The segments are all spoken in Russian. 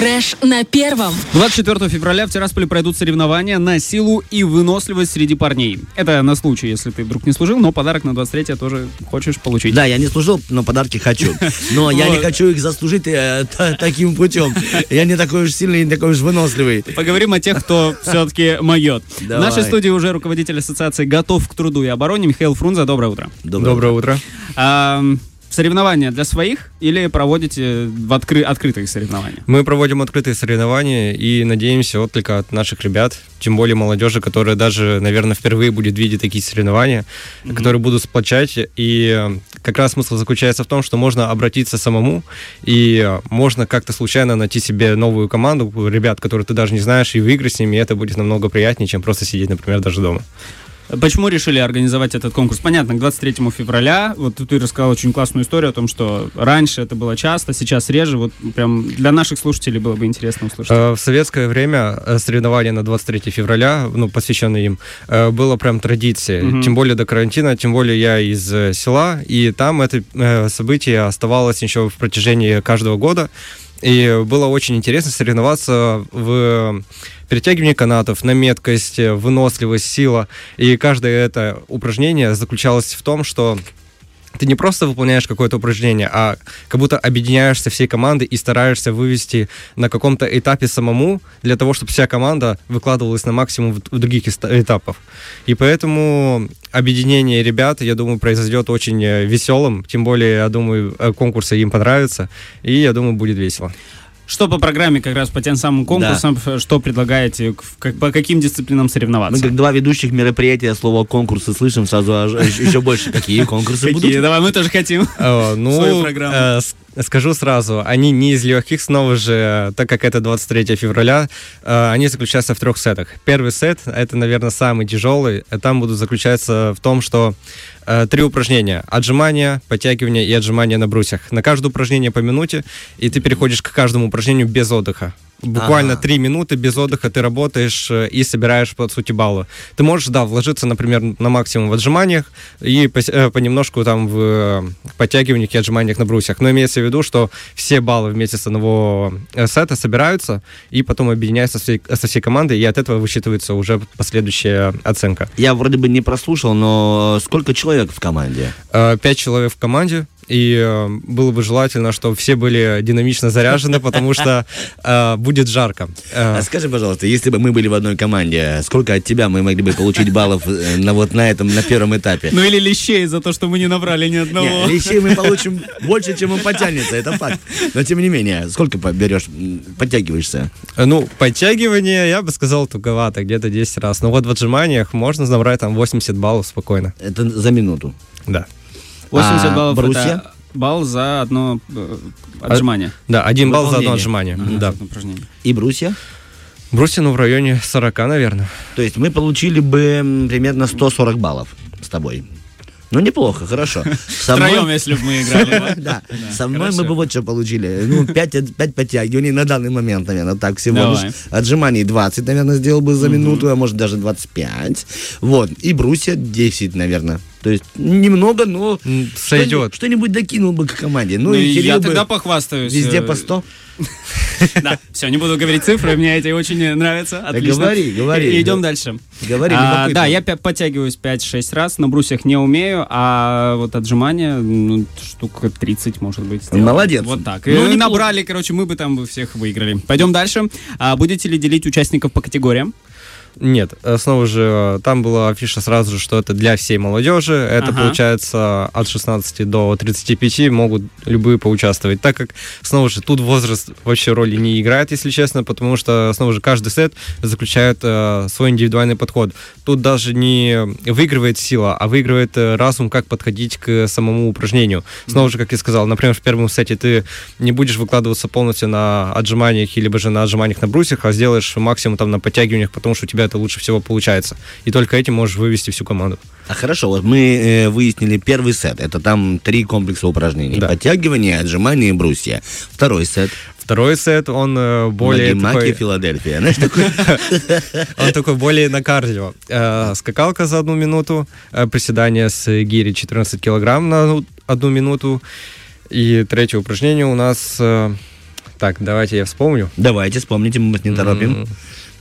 Фреш на первом. 24 февраля в Тирасполе пройдут соревнования на силу и выносливость среди парней. Это на случай, если ты вдруг не служил, но подарок на 23 тоже хочешь получить. Да, я не служил, но подарки хочу. Но я не хочу их заслужить э, та- таким путем. Я не такой уж сильный, не такой уж выносливый. Поговорим о тех, кто все-таки моет. В нашей студии уже руководитель ассоциации «Готов к труду и обороне» Михаил Фрунзе. Доброе утро. Доброе утро. Соревнования для своих или проводите в откры- открытые соревнования? Мы проводим открытые соревнования и надеемся только от наших ребят, тем более молодежи, которая даже, наверное, впервые будет видеть такие соревнования, которые будут сплочать. И как раз смысл заключается в том, что можно обратиться самому, и можно как-то случайно найти себе новую команду, ребят, которые ты даже не знаешь, и выиграть с ними, и это будет намного приятнее, чем просто сидеть, например, даже дома. Почему решили организовать этот конкурс? Понятно, к 23 февраля. Вот ты рассказал очень классную историю о том, что раньше это было часто, сейчас реже. Вот прям для наших слушателей было бы интересно услышать. Э, В советское время э, соревнования на 23 февраля, ну, посвященные им, э, было прям традицией. Мгм. Тем более до карантина, тем более я из села, и там это событие оставалось еще в протяжении каждого года. И было очень интересно соревноваться в перетягивании канатов, на меткость, э, выносливость, сила. И каждое это упражнение заключалось в том, что ты не просто выполняешь какое-то упражнение, а как будто объединяешься всей командой и стараешься вывести на каком-то этапе самому для того, чтобы вся команда выкладывалась на максимум в, других этапах. И поэтому объединение ребят, я думаю, произойдет очень э, веселым. Тем более, я думаю, э, конкурсы им понравятся. И я думаю, будет весело. Что по программе, как раз по тем самым конкурсам, ф- что предлагаете, как- по каким дисциплинам Мы соревноваться? как два ведущих мероприятия слово конкурсы слышим, сразу аж- аж еще больше. Какие конкурсы Какие? будут? Давай, мы тоже хотим. Э, Ну, Свою программу. э, скажу сразу, они не из легких, снова же, так как это 23 февраля, э, они заключаются в трех сетах. Первый сет, это, наверное, самый тяжелый, э, там будут заключаться в том, что три упражнения. Отжимания, подтягивания и отжимания на брусьях. На каждое упражнение по минуте, и ты переходишь к каждому упражнению без отдыха. Буквально три минуты без отдыха ты работаешь э, и собираешь, по сути, баллы. Ты можешь, да, вложиться, например, на максимум в отжиманиях и пос- э, понемножку там в э, подтягиваниях и отжиманиях на брусьях. Но имеется в виду, что все баллы вместе с одного сета собираются и потом объединяются со всей, со всей командой, и от этого высчитывается уже последующая оценка. Я вроде бы не прослушал, но сколько человек в команде? Пять человек в команде, и э, было бы желательно, чтобы все были динамично заряжены, потому что э, будет жарко. Э, А скажи, пожалуйста, если бы мы были в одной команде, сколько от тебя мы могли бы получить баллов э, на вот на этом, на первом этапе? Ну или лещей за то, что мы не набрали ни одного. Не, вещей мы получим больше, чем он потянется, это факт. Но тем не менее, сколько берешь, подтягиваешься? Ну, подтягивание, я бы сказал, туговато, где-то 10 раз. Но вот в отжиманиях можно набрать там 80 баллов спокойно. Это за минуту. Да. 80 А баллов брусья? это балл за одно э, отжимание. Да, один балл за одно отжимание. Ага, Да. одно. И брусья? Брусья, ну, в районе 40, наверное. То есть мы получили бы примерно 140 баллов с тобой. Ну, неплохо, хорошо. Со мной- Втроем, если бы мы играли. Да, со мной мы бы вот что получили. Ну, 5, 5 подтягиваний на данный момент, наверное, так всего лишь. Отжиманий 20, наверное, сделал бы за минуту, а может даже 25. Вот. И брусья 10, наверное. То есть немного, но Сойдет. что-нибудь докинул бы к команде. Ну, Ну, и я тогда похвастаюсь. везде э, по 100. Да, все, не буду говорить цифры, мне эти очень нравятся. Отлично. говори, говори. Идем дальше. Говори, А, да, я подтягиваюсь 5-6 раз, на брусьях не умею, а вот отжимания, ну, штук 30, может быть. Молодец. Вот так. Ну, И неплохо. набрали, короче, мы бы там всех выиграли. Пойдем дальше. А, будете ли делить участников по категориям? Нет, э, снова же, э, там была афиша сразу же, что это для всей молодежи. Это Ага. получается от 16 до 35 могут любые поучаствовать. Так как, снова же, тут возраст вообще роли не играет, если честно, потому что, снова же, каждый сет заключает э, свой индивидуальный подход. Тут даже не выигрывает сила, а выигрывает э, разум, как подходить к самому упражнению. Снова же, как я сказал, например, в первом сете ты не будешь выкладываться полностью на отжиманиях или же на отжиманиях на брусьях, а сделаешь максимум там на подтягиваниях, потому что у тебя это лучше всего получается. И только этим можешь вывести всю команду. А хорошо, вот мы э, выяснили первый сет. Это там три комплекса упражнений. Да. Подтягивание, отжимание и брусья. Второй сет. Второй сет, он э, более Маки, такой, Филадельфия. Знаешь, такой он такой более на кардио. Э, скакалка за одну минуту, э, приседание с гири 14 килограмм на одну- одну минуту. И третье упражнение у нас э, Так, давайте я вспомню. Давайте, вспомните, мы вас не торопим.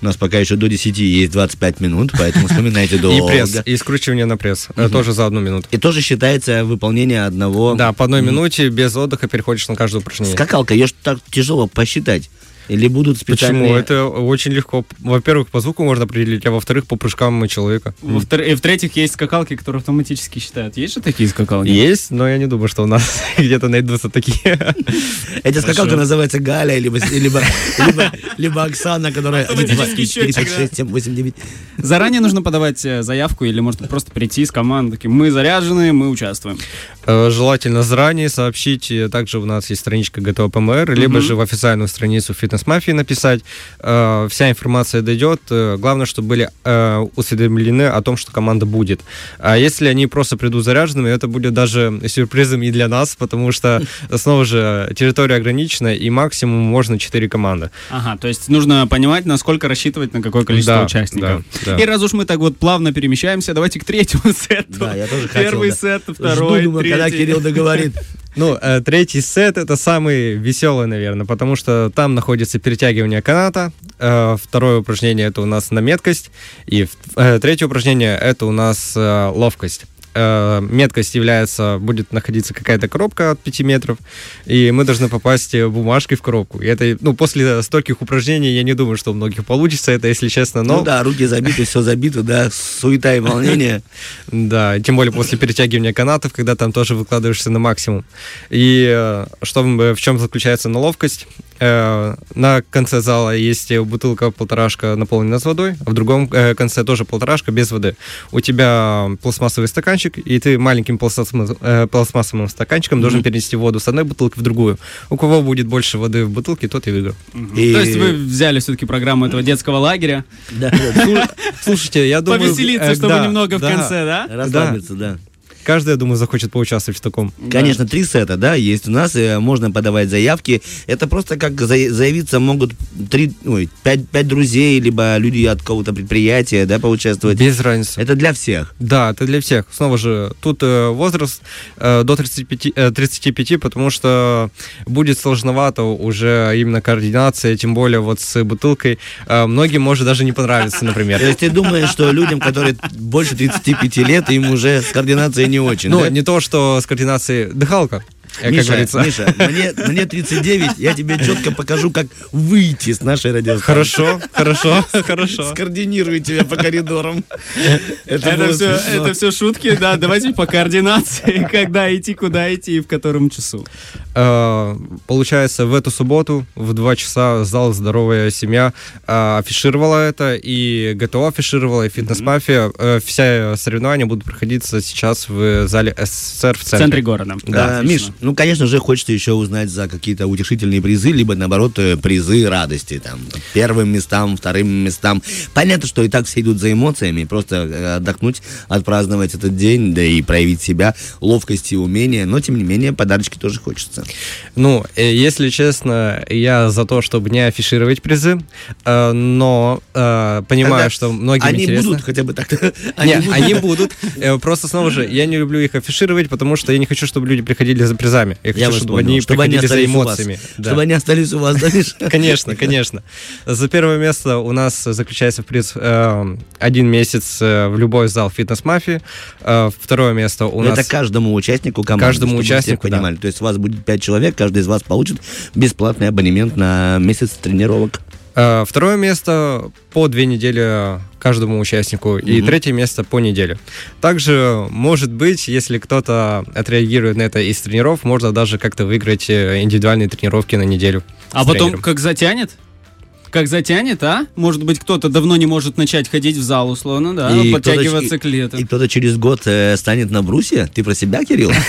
У нас пока еще до 10 есть 25 минут, поэтому вспоминайте И долго. пресс, и скручивание на пресс. Мгм. Тоже за одну минуту. И тоже считается выполнение одного... Да, по одной минуте без отдыха переходишь на каждое упражнение. Скакалка, ее так тяжело посчитать. Или будут специальные... Почему? Это очень легко. Во-первых, по звуку можно определить, а во-вторых, по прыжкам человека. Во-втор- И в-третьих, есть скакалки, которые автоматически считают. Есть же такие скакалки? Есть, но я не думаю, что у нас где-то найдутся такие. Эта скакалка Хорошо. называется Галя, либо, либо, либо, либо Оксана, которая... Автоматический счетчик, 36, 7, 8, 9. Заранее нужно подавать э, заявку или можно просто прийти с командой, такие, мы заряжены, мы участвуем. Э, Желательно заранее сообщить. И Также у нас есть страничка ГТО ПМР, либо же в официальную страницу фитнес-мафии написать. Э, Вся информация дойдет. Э, Главное, чтобы были э, усведомлены о том, что команда будет. А если они просто придут заряженными, это будет даже сюрпризом и для нас, потому что, снова же, территория ограничена, и максимум можно 4 команды. Ага, то есть нужно понимать, насколько рассчитывать на какое количество Да, участников. да, да. И раз уж мы так вот плавно перемещаемся, давайте к третьему сету. Да, я тоже хотел, Первый да. сет, Жду, второй, думаю, когда третий. Кирилл договорит. Ну, э, третий сет это самый веселый, наверное, потому что там находится перетягивание каната. Э, второе упражнение это у нас на меткость. И э, третье упражнение это у нас ловкость. Э, меткость является, будет находиться какая-то коробка от 5 метров, и мы должны попасть э, бумажкой в коробку. И это, ну, после стольких упражнений я не думаю, что у многих получится это, если честно, но... Ну да, руки забиты, все забито, да, суета и волнение. Да, тем более после перетягивания канатов, когда там тоже выкладываешься на максимум. И э, что в чем заключается наловкость? Э, На конце зала есть бутылка полторашка наполнена с водой, а в другом э, конце тоже полторашка без воды. У тебя пластмассовый стаканчик, и ты маленьким пластмассовым, э, пластмассовым стаканчиком должен Мгм. перенести воду с одной бутылки в другую. У кого будет больше воды в бутылке, тот и выиграл. Мгм. И- То есть вы взяли все-таки программу этого детского лагеря, Да, да, Слу- Слушайте, я думаю... повеселиться, чтобы немного в конце, да? Расслабиться, да. Каждый, я думаю, захочет поучаствовать в таком. Конечно, три сета, да, есть у нас, э, можно подавать заявки. Это просто как за- заявиться могут три, ой, пять, пять друзей, либо люди от какого-то предприятия, да, поучаствовать. Без разницы. Это для всех. Да, это для всех. Снова же, тут э, возраст э, до 35, э, 35, потому что будет сложновато уже именно координация, тем более вот с бутылкой. Многим может даже не понравиться, То например. есть ты думаешь, что людям, которые больше 35 лет, им уже с координацией не очень, Ну, да? не то, что с координацией дыхалка, как Миша, говорится. Миша, мне, мне 39, я тебе четко покажу, как выйти с нашей радиостанции. Хорошо, хорошо, хорошо. Скоординирую тебя по коридорам. Это, было все, смешно. это все шутки, да, давайте по координации, когда идти, куда идти и в котором часу. Э, Получается, в эту субботу в 2 часа зал «Здоровая семья» э, афишировала это, и ГТО афишировала, и «Фитнес-мафия». Э, Все соревнования будут проходиться сейчас в зале СССР в В центре. центре города. Да, отлично. Миш, ну, конечно же, хочется еще узнать за какие-то утешительные призы, либо, наоборот, э, призы радости, там, первым местам, вторым местам. Понятно, что и так все идут за эмоциями, просто э, отдохнуть, отпраздновать этот день, да и проявить себя, ловкость и умение, но, тем не менее, подарочки тоже хочется. Ну, э, если честно, я за то, чтобы не афишировать призы, но понимаю, Тогда что многим Они интересно. будут хотя бы так-то... Не, они будут. Просто снова же, я не люблю их афишировать, потому что я не хочу, чтобы люди приходили за призами. Я хочу, Я чтобы понял. они Чтобы они приходили за у вас. эмоциями. Да. Чтобы они остались у вас, да? Конечно, конечно. За первое место у нас заключается в приз э, один месяц э, в любой зал фитнес-мафии. Э, второе место у Это нас... каждому участнику команды. Каждому участнику, да. понимали. То есть у вас будет 5 человек, каждый из вас получит бесплатный абонемент на месяц тренировок. Э, Второе место по две недели каждому участнику, и Мгм. третье место по неделе. Также, может быть, если кто-то отреагирует на это из тренеров, можно даже как-то выиграть э, индивидуальные тренировки на неделю. А потом, тренером. как затянет? Как затянет, а? Может быть, кто-то давно не может начать ходить в зал, условно, да? И подтягиваться к лету. И кто-то через год э, станет на брусе? Ты про себя, Кирилл?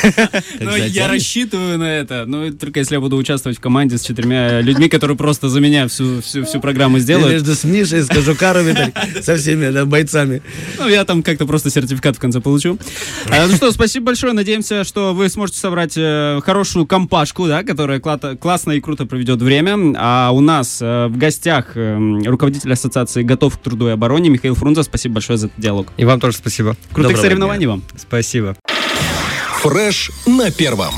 Ну, я рассчитываю на это. Ну, только если я буду участвовать в команде с четырьмя людьми, которые просто за меня всю, всю, программу сделают. между с Мишей, с Кожукаровой, так, со всеми бойцами. Ну, я там как-то просто сертификат в конце получу. А, ну что, спасибо большое. Надеемся, что вы сможете собрать э, хорошую компашку, да, которая классно и круто проведет время. А у нас э, в гостях э, руководитель ассоциации «Готов к труду и обороне» Михаил Фрунзе. Спасибо большое за этот диалог. И вам тоже спасибо. Крутых Доброго соревнований вам. Спасибо. Фреш на первом.